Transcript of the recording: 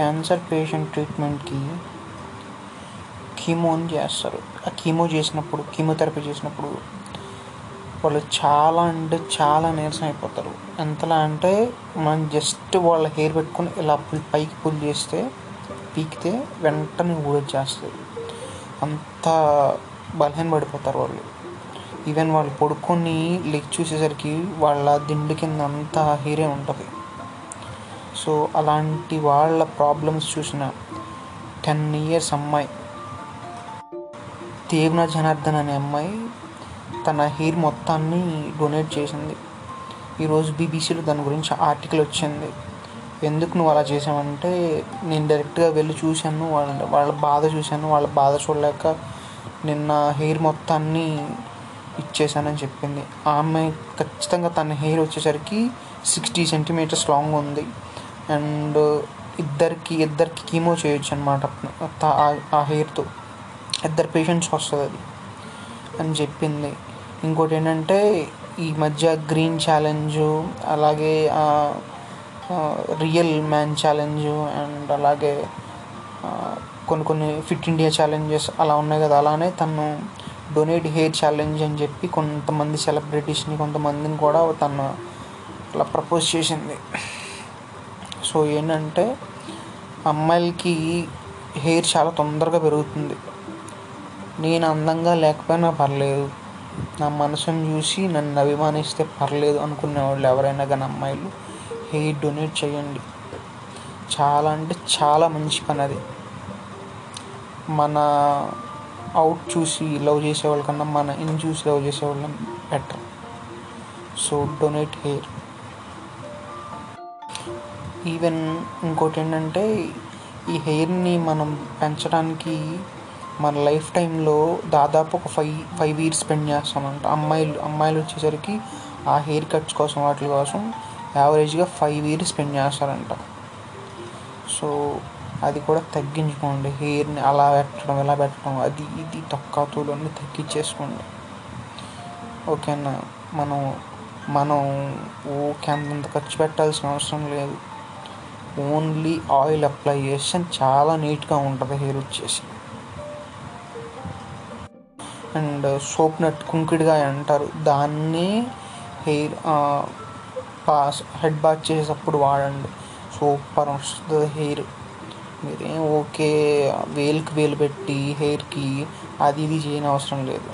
Cancer patient ట్రీట్మెంట్కి కీమోని చేస్తారు. ఆ కీమో చేసినప్పుడు కీమోథెరపీ చేసినప్పుడు వాళ్ళు చాలా అంటే చాలా నీరసం అయిపోతారు. ఎంతలా అంటే మనం జస్ట్ వాళ్ళ హెయిర్ పెట్టుకొని ఇలా పుల్ పైకి పుల్ చేస్తే పీకితే వెంటనే ఊడొచ్చేస్తుంది. అంత బలహీన పడిపోతారు వాళ్ళు. ఈవెన్ వాళ్ళు పడుకొని లెగ్ చూసేసరికి వాళ్ళ దిండు కింద అంతా హెయిరే ఉంటుంది. సో అలాంటి వాళ్ళ ప్రాబ్లమ్స్ చూసిన టెన్ ఇయర్స్ అమ్మాయి దేవన జనార్దన్ అనే అమ్మాయి తన హెయిర్ మొత్తాన్ని డొనేట్ చేసింది. ఈరోజు బీబీసీలో దాని గురించి ఆర్టికల్ వచ్చింది. ఎందుకు నువ్వు అలా చేసావంటే నేను డైరెక్ట్గా వెళ్ళి చూశాను వాళ్ళ వాళ్ళ బాధ చూశాను వాళ్ళ బాధ చూడలేక నిన్న హెయిర్ మొత్తాన్ని ఇచ్చేసానని చెప్పింది. ఆమె ఖచ్చితంగా తన హెయిర్ వచ్చేసరికి సిక్స్టీ సెంటీమీటర్స్ లాంగ్ ఉంది. అండ్ ఇద్దరికి ఇద్దరికి కీమో చేయొచ్చు అనమాట ఆ హెయిర్తో. ఇద్దరు పేషెంట్స్ వస్తుంది అది. అని చెప్పింది. ఇంకోటి ఏంటంటే ఈ మధ్య గ్రీన్ ఛాలెంజ్ అలాగే రియల్ మ్యాన్ ఛాలెంజ్ అండ్ అలాగే కొన్ని కొన్ని ఫిట్ ఇండియా ఛాలెంజెస్ అలా ఉన్నాయి కదా. అలానే తను డొనేట్ హెయిర్ ఛాలెంజ్ అని చెప్పి కొంతమంది సెలబ్రిటీస్ని కొంతమందిని కూడా తను అలా ప్రపోజ్ చేసింది. సో ఏంటంటే అమ్మాయిలకి హెయిర్ చాలా తొందరగా పెరుగుతుంది. నేను అందంగా లేకపోయినా పర్లేదు. నా మనసును చూసి నన్ను అభిమానిస్తే పర్లేదు అనుకునే వాళ్ళు ఎవరైనా కానీ అమ్మాయిలు. హెయిర్ డొనేట్ చేయండి. చాలా అంటే చాలా మంచి పని అది. మన అవుట్ చూసి లవ్ చేసేవాళ్ళకన్నా మన ఇన్ చూసి లవ్ చేసేవాళ్ళం better. So donate hair. Even ఇంకోటి ఏంటంటే ఈ హెయిర్ని మనం పెంచడానికి మన లైఫ్ టైంలో దాదాపు ఒక ఫైవ్ ఫైవ్ ఇయర్స్ స్పెండ్ చేస్తామంట. అమ్మాయిలు అమ్మాయిలు వచ్చేసరికి ఆ హెయిర్ కట్స్ కోసం వాటి కోసం యావరేజ్గా ఫైవ్ ఇయర్స్ స్పెండ్ చేస్తారంట. సో అది కూడా తగ్గించుకోండి. హెయిర్ని అలా పెట్టడం ఇలా పెట్టడం అది ఇది తొక్క అన్నీ తగ్గించేసుకోండి. ఓకేనా మనం మనం ఓకే అంతంత ఖర్చు పెట్టాల్సిన అవసరం లేదు. ఓన్లీ ఆయిల్ అప్లై చేస్తే చాలా నీట్గా ఉంటుంది హెయిర్ వచ్చేసి. అండ్ సోప్ నట్ కుంకిడిగా అంటారు. దాన్ని హెయిర్ పాస్ హెడ్ బాత్ చేసేటప్పుడు వాడండి. సూపర్ వస్తుంది హెయిర్. మీరేం ఓకే వేలుకి వేలు పెట్టి హెయిర్కి అది ఇది చేయని అవసరం లేదు.